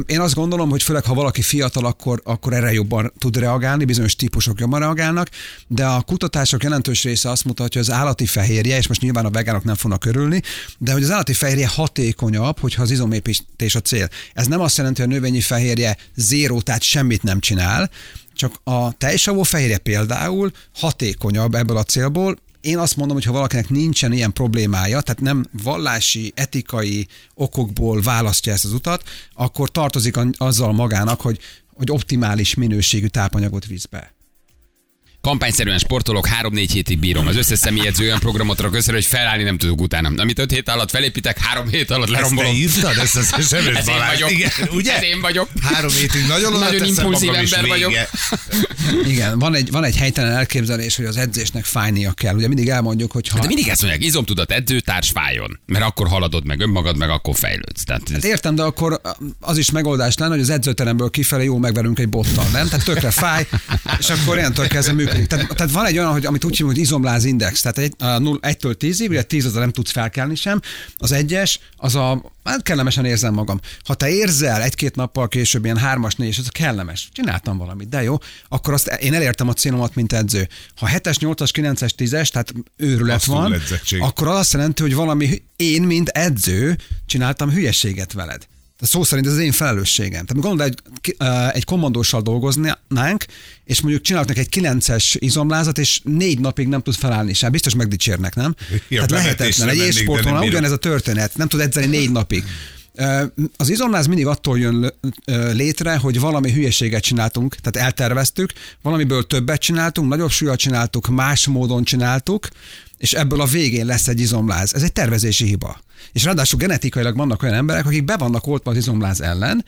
Én azt gondolom, hogy főleg ha valaki fiatal, akkor, akkor erre jobban tud reagálni, bizonyos típusok jobban reagálnak, de a kutatások jelentős része azt mutatja, hogy az állati fehérje, és most nyilván a vegánok nem fognak örülni, de hogy az állati fehérje hatékonyabb, hogyha az izomépítés a cél. Ez nem azt jelenti, hogy a növényi fehérje zéró, tehát semmit nem csinál, csak a tejsavó fehérje például hatékonyabb ebből a célból. Én azt mondom, hogy ha valakinek nincsen ilyen problémája, tehát nem vallási, etikai okokból választja ezt az utat, akkor tartozik azzal magának, hogy, hogy optimális minőségű tápanyagot visz be. Kampányszerűen sportolok, három-négy hétig bírom. Az összes személyedző olyan programot rak össze, hogy felállni nem tudok utána. Amit öt hét alatt felépítek, három hét alatt Ezt te lerombolom. írtad? Ezt az Ez Balázs. vagyok. Igen, ugye? Ez én vagyok. Három hétig nagyon oda Nagyon impulzív ember vagyok. Igen, van egy, van egy helytelen elképzelés, hogy az edzésnek fájnia kell. Ugye mindig elmondjuk, hogy ha... De mindig ezt mondják, izomtudat edzőtárs fájjon. Mert akkor haladod meg önmagad, meg akkor fejlődsz. Tehát ez, Hát értem, de akkor az is megoldás lenne, hogy az edzőteremből kifelé jó megverünk egy bottal, nem? Tehát tökre fáj, és akkor ilyentől kezdve. Tehát, tehát van egy olyan, hogy, amit úgy hívunk, hogy izomlázindex, tehát egy, a 0, 1-től 10-ig, ugye 10 az nem tudsz felkelni sem, az egyes, az a, hát kellemesen érzem magam. Ha te érzel egy-két nappal később ilyen hármas, négyes, a kellemes. Csináltam valamit, de jó, akkor azt én elértem a célomat, mint edző. Ha 7-es, 8-as, 9-es, 10-es, tehát őrület Az van, akkor az azt jelenti, hogy valami, én, mint edző, csináltam hülyeséget veled. Tehát szó szerint ez az én felelősségem. Tehát gondolj, egy, egy kommandóssal dolgoznánk, és mondjuk csinálok neki egy 9-es izomlázat, és négy napig nem tud felállni sem. Biztos megdicsérnek, nem? Tehát bevetésre lehetetlen. Egy élsporton ugyanez a történet. Nem tud edzeni négy napig. Az izomláz mindig attól jön létre, hogy valami hülyeséget csináltunk, tehát elterveztük, valamiből többet csináltunk, nagyobb súlyat csináltuk, más módon csináltuk, és ebből a végén lesz egy izomláz. Ez egy tervezési hiba. És ráadásul genetikailag vannak olyan emberek, akik be vannak oltva az izomláz ellen,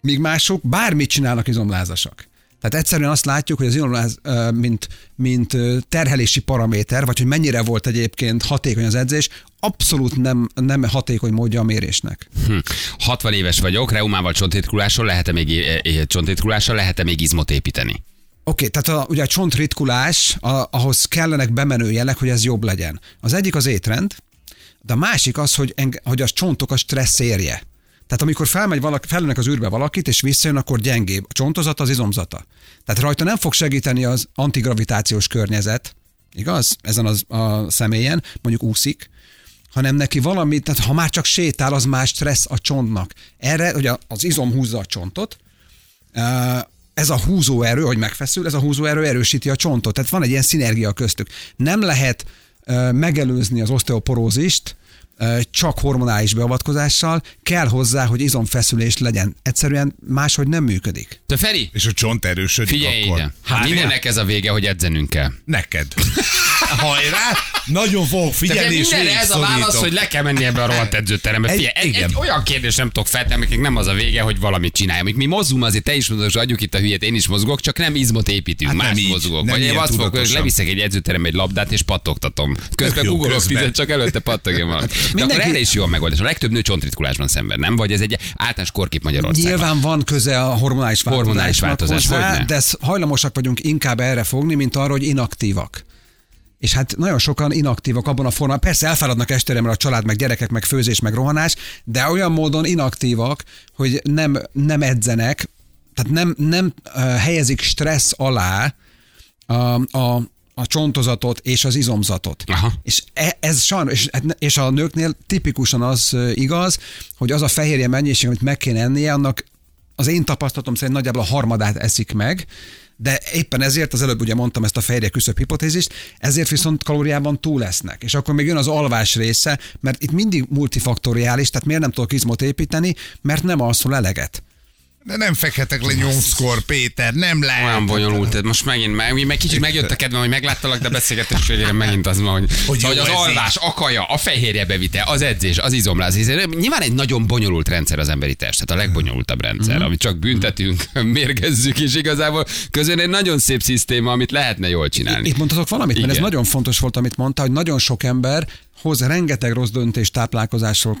míg mások bármit csinálnak izomlázasak. Tehát egyszerűen azt látjuk, hogy az izomláz, mint, mint terhelési paraméter, vagy hogy mennyire volt egyébként hatékony az edzés, abszolút nem, nem hatékony módja a mérésnek. Hm. 60 éves vagyok, reumával csontritkulással, lehet-e még, eh, eh, csontritkulással, lehet-e még izmot építeni? Oké, okay, tehát a, ugye a csontritkulás, a, ahhoz kellenek bemenő jelek, hogy ez jobb legyen. Az egyik az étrend, de a másik az, hogy, enge, hogy a csontok a stressz érje. Tehát amikor felmegy valaki, felülnek az űrbe valakit, és visszajön, akkor gyengébb. A csontozata az izomzata. Tehát rajta nem fog segíteni az antigravitációs környezet, igaz? Ezen az, a személyen, mondjuk úszik, hanem neki valami, tehát ha már csak sétál, az más stressz a csontnak. Erre, ugye az izom húzza a csontot, ez a húzóerő, hogy megfeszül, ez a húzóerő erősíti a csontot. Tehát van egy ilyen szinergia köztük. Nem lehet megelőzni az osteoporózist, csak hormonális beavatkozással, kell hozzá, hogy izomfeszülés legyen. Egyszerűen máshogy nem működik. Te Feri, És a csont erősödik figyelj akkor. ide. Hát mindennek ez a vége, hogy edzenünk kell. Neked. Hajrá! Nagyon fogok De figyelni, és mindenre ez a válasz, hogy le kell menni ebbe a rohadt edzőterembe. Egy- Figyelj, egy, egy, olyan kérdés nem tudok feltenni, amiknek nem az a vége, hogy valamit csináljam. Amíg mi mozgunk, azért te is mondod, hogy adjuk itt a hülyét, én is mozgok, csak nem izmot építünk, Hát nem más így, mozgok. Vagy én azt fogok, hogy leviszek egy edzőterembe egy labdát, és pattogtatom. Közben közben. vizet, csak előtte pattogja valamit. De akkor Mindenki- erre is jó a megoldás. A legtöbb nő csontritkulásban szenved, nem? Vagy ez egy általános korkép Magyarországon? Nyilván van köze a hormonális változásnak Hormonális változás, hozzá, de hajlamosak vagyunk inkább erre fogni, mint arra, hogy inaktívak. És hát nagyon sokan inaktívak abban a formában. Persze elfáradnak estére, mert a család, meg gyerekek, meg főzés, meg rohanás, de olyan módon inaktívak, hogy nem, nem edzenek, tehát nem, nem uh, helyezik stressz alá a, a, a csontozatot és az izomzatot. Aha. És e, ez sajnos, és, és a nőknél tipikusan az igaz, hogy az a fehérje mennyiség, amit meg kéne ennie, annak az én tapasztalatom szerint nagyjából a harmadát eszik meg, de éppen ezért, az előbb ugye mondtam ezt a fehérje küszöbb hipotézist, ezért viszont kalóriában túl lesznek. És akkor még jön az alvás része, mert itt mindig multifaktoriális, tehát miért nem tudok izmot építeni, mert nem alszol eleget. De nem fekhetek le nyolckor, Péter, nem lehet. Olyan bonyolult, ez most megint, meg, meg kicsit megjött a kedvem, hogy megláttalak, de beszélgetés végére megint az van, hogy, Hogy hogy, jó az alvás, a kaja, a fehérje bevite, az edzés, az izomláz. Ez Nyilván egy nagyon bonyolult rendszer az emberi test, tehát a legbonyolultabb rendszer, amit csak büntetünk, mérgezzük, és igazából közön egy nagyon szép szisztéma, amit lehetne jól csinálni. Itt mondhatok valamit, mert ez nagyon fontos volt, amit mondta, hogy nagyon sok ember hoz rengeteg rossz döntés táplálkozásról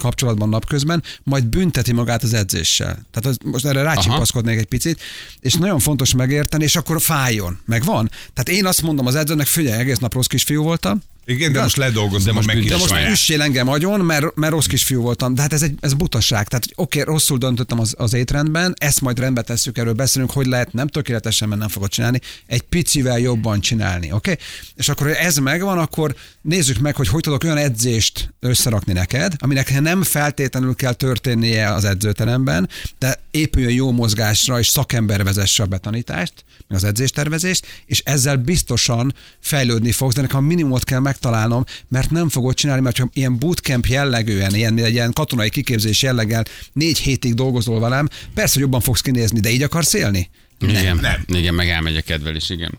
kapcsolatban napközben, majd bünteti magát az edzéssel. Tehát az, most erre rácsipaszkodnék egy picit, és nagyon fontos megérteni, és akkor fájjon. Meg van. Tehát én azt mondom az edzőnek, figyelj, egész nap rossz kisfiú voltam, Igen, de most ledolgozom De most meg de most üssél engem agyon, mert, mert rossz kisfiú voltam. De hát ez egy ez butaság. Tehát oké, okay, rosszul döntöttem az, az étrendben, ezt majd rendbe tesszük, erről beszélünk, hogy lehet nem tökéletesen, mert nem fogod csinálni, egy picivel jobban csinálni. Oké? Okay? És akkor, hogy ez megvan, akkor nézzük meg, hogy hogy tudok olyan edzést összerakni neked, aminek nem feltétlenül kell történnie az edzőteremben, de épüljön jó mozgásra, és szakember vezesse a betanítást, meg az edzéstervezést, és ezzel biztosan fejlődni fogsz, de nekem a minimumot kell megtalálnom, mert nem fogod csinálni, mert ha ilyen bootcamp jellegűen, ilyen, egy ilyen katonai kiképzés jelleggel négy hétig dolgozol velem, persze, hogy jobban fogsz kinézni, de így akarsz élni? Igen, nem. igen, meg elmegy a kedvelés, igen.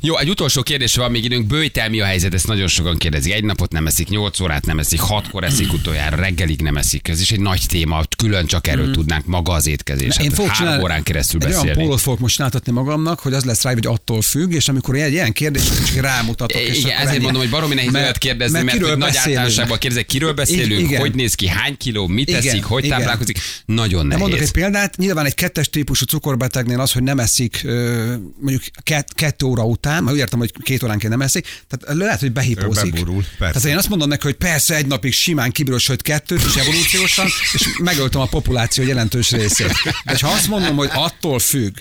Jó, egy utolsó kérdés van még időnk. Bőjtel mi a helyzet? Ezt nagyon sokan kérdezik. Egy napot nem eszik, nyolc órát nem eszik, hatkor eszik utoljára, reggelig nem eszik. Ez is egy nagy téma, külön csak erről tudnánk maga az étkezés. Én Hát fogok három csinálni, órán keresztül egy olyan beszélni. pólót fogok most csináltatni magamnak, hogy az lesz rá, hogy attól függ, és amikor egy ilyen kérdés, csak rámutatok. és Igen, ezért ennyi. mondom, hogy baromi nehéz Mert- kérdezni, mert, mert nagy általánosságban kérdezek, kiről beszélünk, igen. hogy néz ki, hány kiló, mit Igen, eszik, hogy igen. táplálkozik. Nagyon De nehéz. mondok egy példát, nyilván egy kettes típusú cukorbetegnél az, hogy nem eszik mondjuk kett, kettő óra után, mert úgy értem, hogy két óránként nem eszik, tehát lehet, hogy behipózik. Beburul, persze. Tehát én azt mondom neki, hogy persze egy napig simán kibírod, sőt kettőt, és evolúciósan, és megöltem a populáció jelentős részét. De ha azt mondom, hogy attól függ,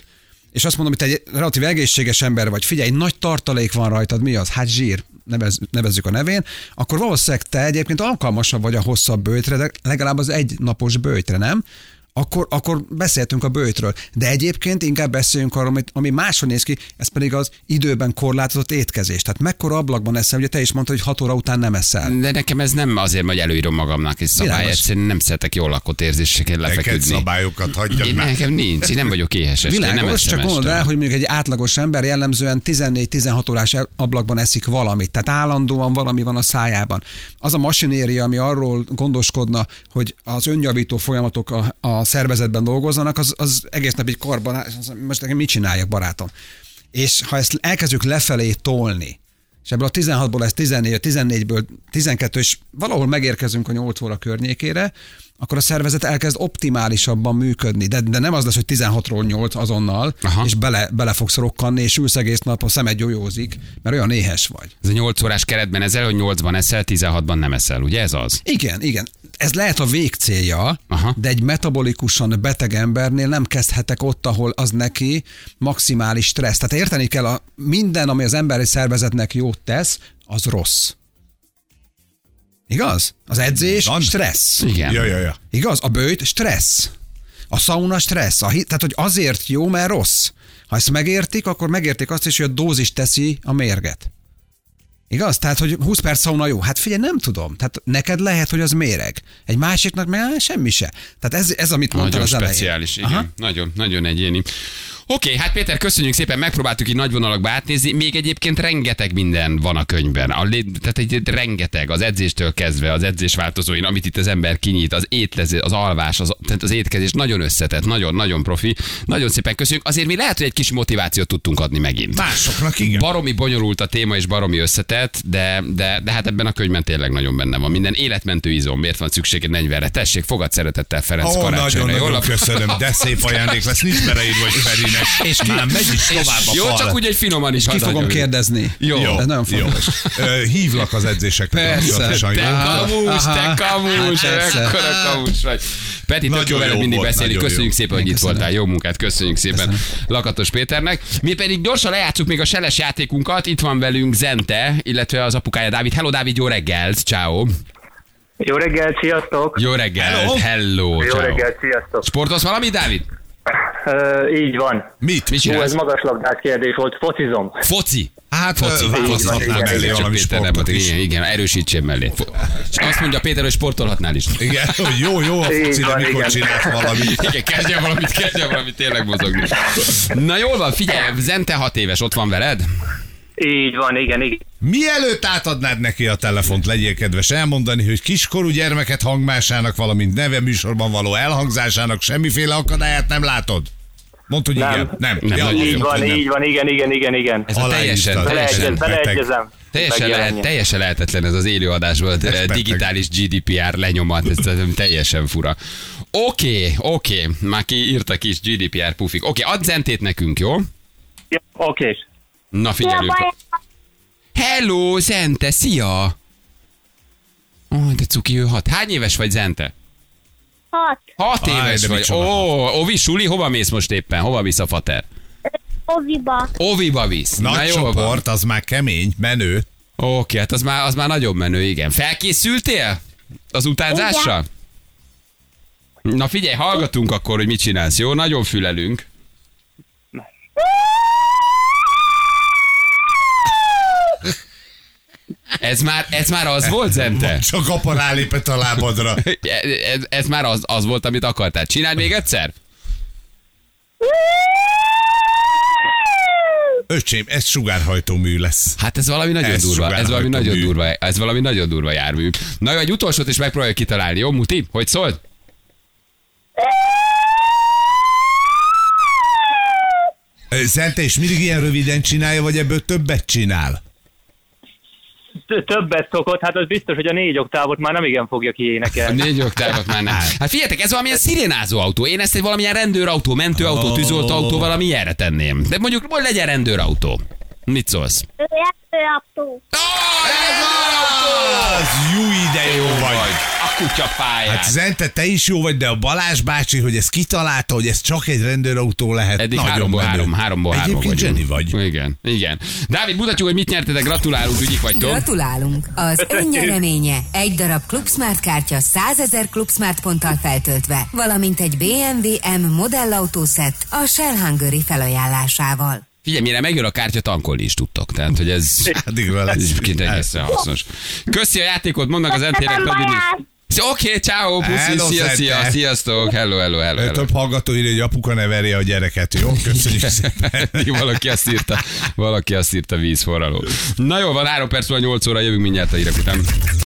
és azt mondom, hogy te egy relatív egészséges ember vagy, figyelj, nagy tartalék van rajtad, mi az? Hát zsír, nevez, nevezzük a nevén, akkor valószínűleg te egyébként alkalmasabb vagy a hosszabb bőjtre, de legalább az egy napos bőjtre, nem? Akkor, akkor beszéltünk a bőjtről. De egyébként inkább beszéljünk arról, amit- ami máshol néz ki, ez pedig az időben korlátozott étkezés. Tehát mekkora ablakban eszel, ugye te is mondtad, hogy 6 óra után nem eszel. De nekem ez nem azért, hogy előírom magamnak egy szabály, Világos. egyszerűen nem szeretek jól lakott érzéseket Neked lefeküdni. szabályokat hagyjak Én, már. nekem nincs, én nem vagyok éhes nem Világos, eszem csak gondold el, hogy mondjuk egy átlagos ember jellemzően 14-16 órás ablakban eszik valamit, tehát állandóan valami van a szájában. Az a masinéria, ami arról gondoskodna, hogy az önjavító folyamatok a- az a szervezetben dolgozzanak, az, az egész nap így korban, most nekem mit csináljak, barátom? És ha ezt elkezdjük lefelé tolni, és ebből a 16-ból lesz 14, a 14-ből 12, és valahol megérkezünk a 8 óra környékére, akkor a szervezet elkezd optimálisabban működni. De, de nem az lesz, hogy 16-ról 8 azonnal, Aha. és bele, bele fogsz rokkanni, és ülsz egész nap, a szemed gyógyózik, mert olyan éhes vagy. Ez a 8 órás keretben ezel, hogy 8-ban eszel, 16-ban nem eszel, ugye ez az? Igen, igen. Ez lehet a végcélja, Aha. de egy metabolikusan beteg embernél nem kezdhetek ott, ahol az neki maximális stressz. Tehát érteni kell, a, minden, ami az emberi szervezetnek jót tesz, az rossz. Igaz? Az edzés Van. stressz. Igen. Ja, ja, ja. Igaz? A bőjt stressz. A szauna stressz. A hit, tehát, hogy azért jó, mert rossz. Ha ezt megértik, akkor megértik azt is, hogy a dózis teszi a mérget. Igaz? Tehát, hogy 20 perc szauna jó. Hát figyelj, nem tudom. Tehát neked lehet, hogy az méreg. Egy másiknak meg semmi se. Tehát ez, ez amit mondtál Nagyon az elején. speciális, igen. Aha. Nagyon, nagyon egyéni. Oké, hát Péter, köszönjük szépen, megpróbáltuk így nagy vonalakba átnézni. Még egyébként rengeteg minden van a könyvben. A tehát egy, egy rengeteg, az edzéstől kezdve, az edzés változóin, amit itt az ember kinyit, az étlező, az alvás, az, tehát az étkezés nagyon összetett, nagyon, nagyon profi. Nagyon szépen köszönjük. Azért mi lehet, hogy egy kis motivációt tudtunk adni megint. Másoknak igen. Baromi bonyolult a téma és baromi összetett, de, de, de hát ebben a könyvben tényleg nagyon benne van. Minden életmentő izom, miért van szükséged 40-re? Tessék, fogad szeretettel Ferenc Ó, karácsonyra. nagyon, jól? nagyon köszönöm, de szép ajándék lesz, nincs beleírva, hogy Ferinek. És már megy is tovább a Jó, fal. csak úgy, hogy finoman is Ki fogom kérdezni. Jó. Ez nagyon Jó. fontos. Ö, Hívlak az edzésekre. Persze. Te jó? kamus, te kamus, Hát ekkora kamus vagy. Peti, tök jó veled jó mindig beszélni. Köszönjük jó. szépen, hogy itt voltál. Jó munkát, köszönjük szépen Lakatos Péternek. Mi pedig gyorsan lejátszuk még a seles játékunkat. Itt van velünk Zente, illetve az apukája Dávid. Hello Dávid, jó reggelt, ciao. Jó reggelt, sziasztok! Jó reggelt, Hello. hello, Jó ciao. reggelt, sziasztok! Sportolsz valami, Dávid? Uh, így van. Mit? Mit Jó, ez csinálsz? magaslabdás kérdés volt, focizom. Foci. Hát Foci. választhatnál igen, mellé igen, valami Péter nem sportot is. igen, igen, erősítsen mellé. Fo- És azt mondja Péter, hogy sportolhatnál is. Igen, hogy jó, jó a foci, de mikor igen. csinálsz valamit. Igen, kezdjen valamit, kezdjen valamit, tényleg mozogni. Na jól van, figyelj, Zente hat éves, ott van veled? Így van, igen, igen. Mielőtt átadnád neki a telefont, legyél kedves elmondani, hogy kiskorú gyermeket hangmásának, valamint neve műsorban való elhangzásának semmiféle akadályát nem látod? Mondd, hogy Nem. igen. Nem. Nem, Ja, Így van, nem. így van, igen, igen, igen, igen. Ez a teljesen, teljesen, beleegyezem. teljesen, lehet, teljesen lehetetlen ez az élőadásból, Ez eh, digitális GDPR lenyomat, ez teljesen fura. Oké, oké, már ki írta kis GDPR pufik. Oké, add Zentét nekünk, jó? Ja, Oké. Na figyelünk. Hello, Zente, szia! Ó, oh, de cuki, ő hat. Hány éves vagy, Zente? Hat. Hat Aj, éves de vagy. Ó, Ovi, Suli, hova mész most éppen? Hova visz a fater? Oviba. Oviba visz. Na, Nagy van. csoport, az már kemény, menő. Oké, hát az már, az már nagyobb menő, igen. Felkészültél az utánzásra? Na figyelj, hallgatunk akkor, hogy mit csinálsz, jó? Nagyon fülelünk. Ez már, ez már az volt, Zente? Csak apa rálépett a lábadra. Ez, ez már az, az volt, amit akartál. Csináld még egyszer? Öcsém, ez sugárhajtó mű lesz. Hát ez valami nagyon Ez durva, ez valami nagyon durva, ez valami nagyon durva jármű. Na jó, egy utolsót is megpróbáljuk kitalálni, jó Muti? Hogy szól? Ö, Zente, és mindig ilyen röviden csinálja, vagy ebből többet csinál? Többet szokott, hát az biztos, hogy a négy oktávot már nem igen fogja A kiénekelni. négy oktávot már nem. Hát figyeljetek, ez valamilyen szirénázó autó. Én ezt egy valamilyen rendőrautó, mentőautó, Oh. tűzoltóautó, valami ilyenre tenném. De mondjuk, hogy legyen rendőrautó. Mit szólsz? Játszóautó. Az jó ide jó vagy. A kutya pályán. Hát Zente, te is jó vagy, de a Balázs bácsi, hogy ezt kitalálta, hogy ez csak egy rendőrautó lehet. Eddig nagyon háromból menő. három, háromból három Egyébként vagyunk. Jenny vagy. Igen, igen. Dávid, mutatjuk, hogy mit nyertetek, gratulálunk, ügyik vagytok. Gratulálunk! Az ön nyereménye egy darab Club Smart kártya 100 ezer Club Smart ponttal feltöltve, valamint egy BMW M modellautószett a Shell Hungary felajánlásával. Figyelj, mire megjön a kártya, tankolni is tudtok. Tehát, hogy ez... Addigra Ez lesz. egészen hasznos. Köszi a játékot, mondnak az. Balázs! Oké, okay, ciao, puszi, szia, szia, sziasztok, hello, hello, hello. hello. Több hallgató írja, hogy apuka ne verje a gyereket, jó? Köszönjük szépen. valaki azt írta, valaki azt írta vízforraló. Na jó, van három perc, van 8 óra, jövünk mindjárt a hírek után.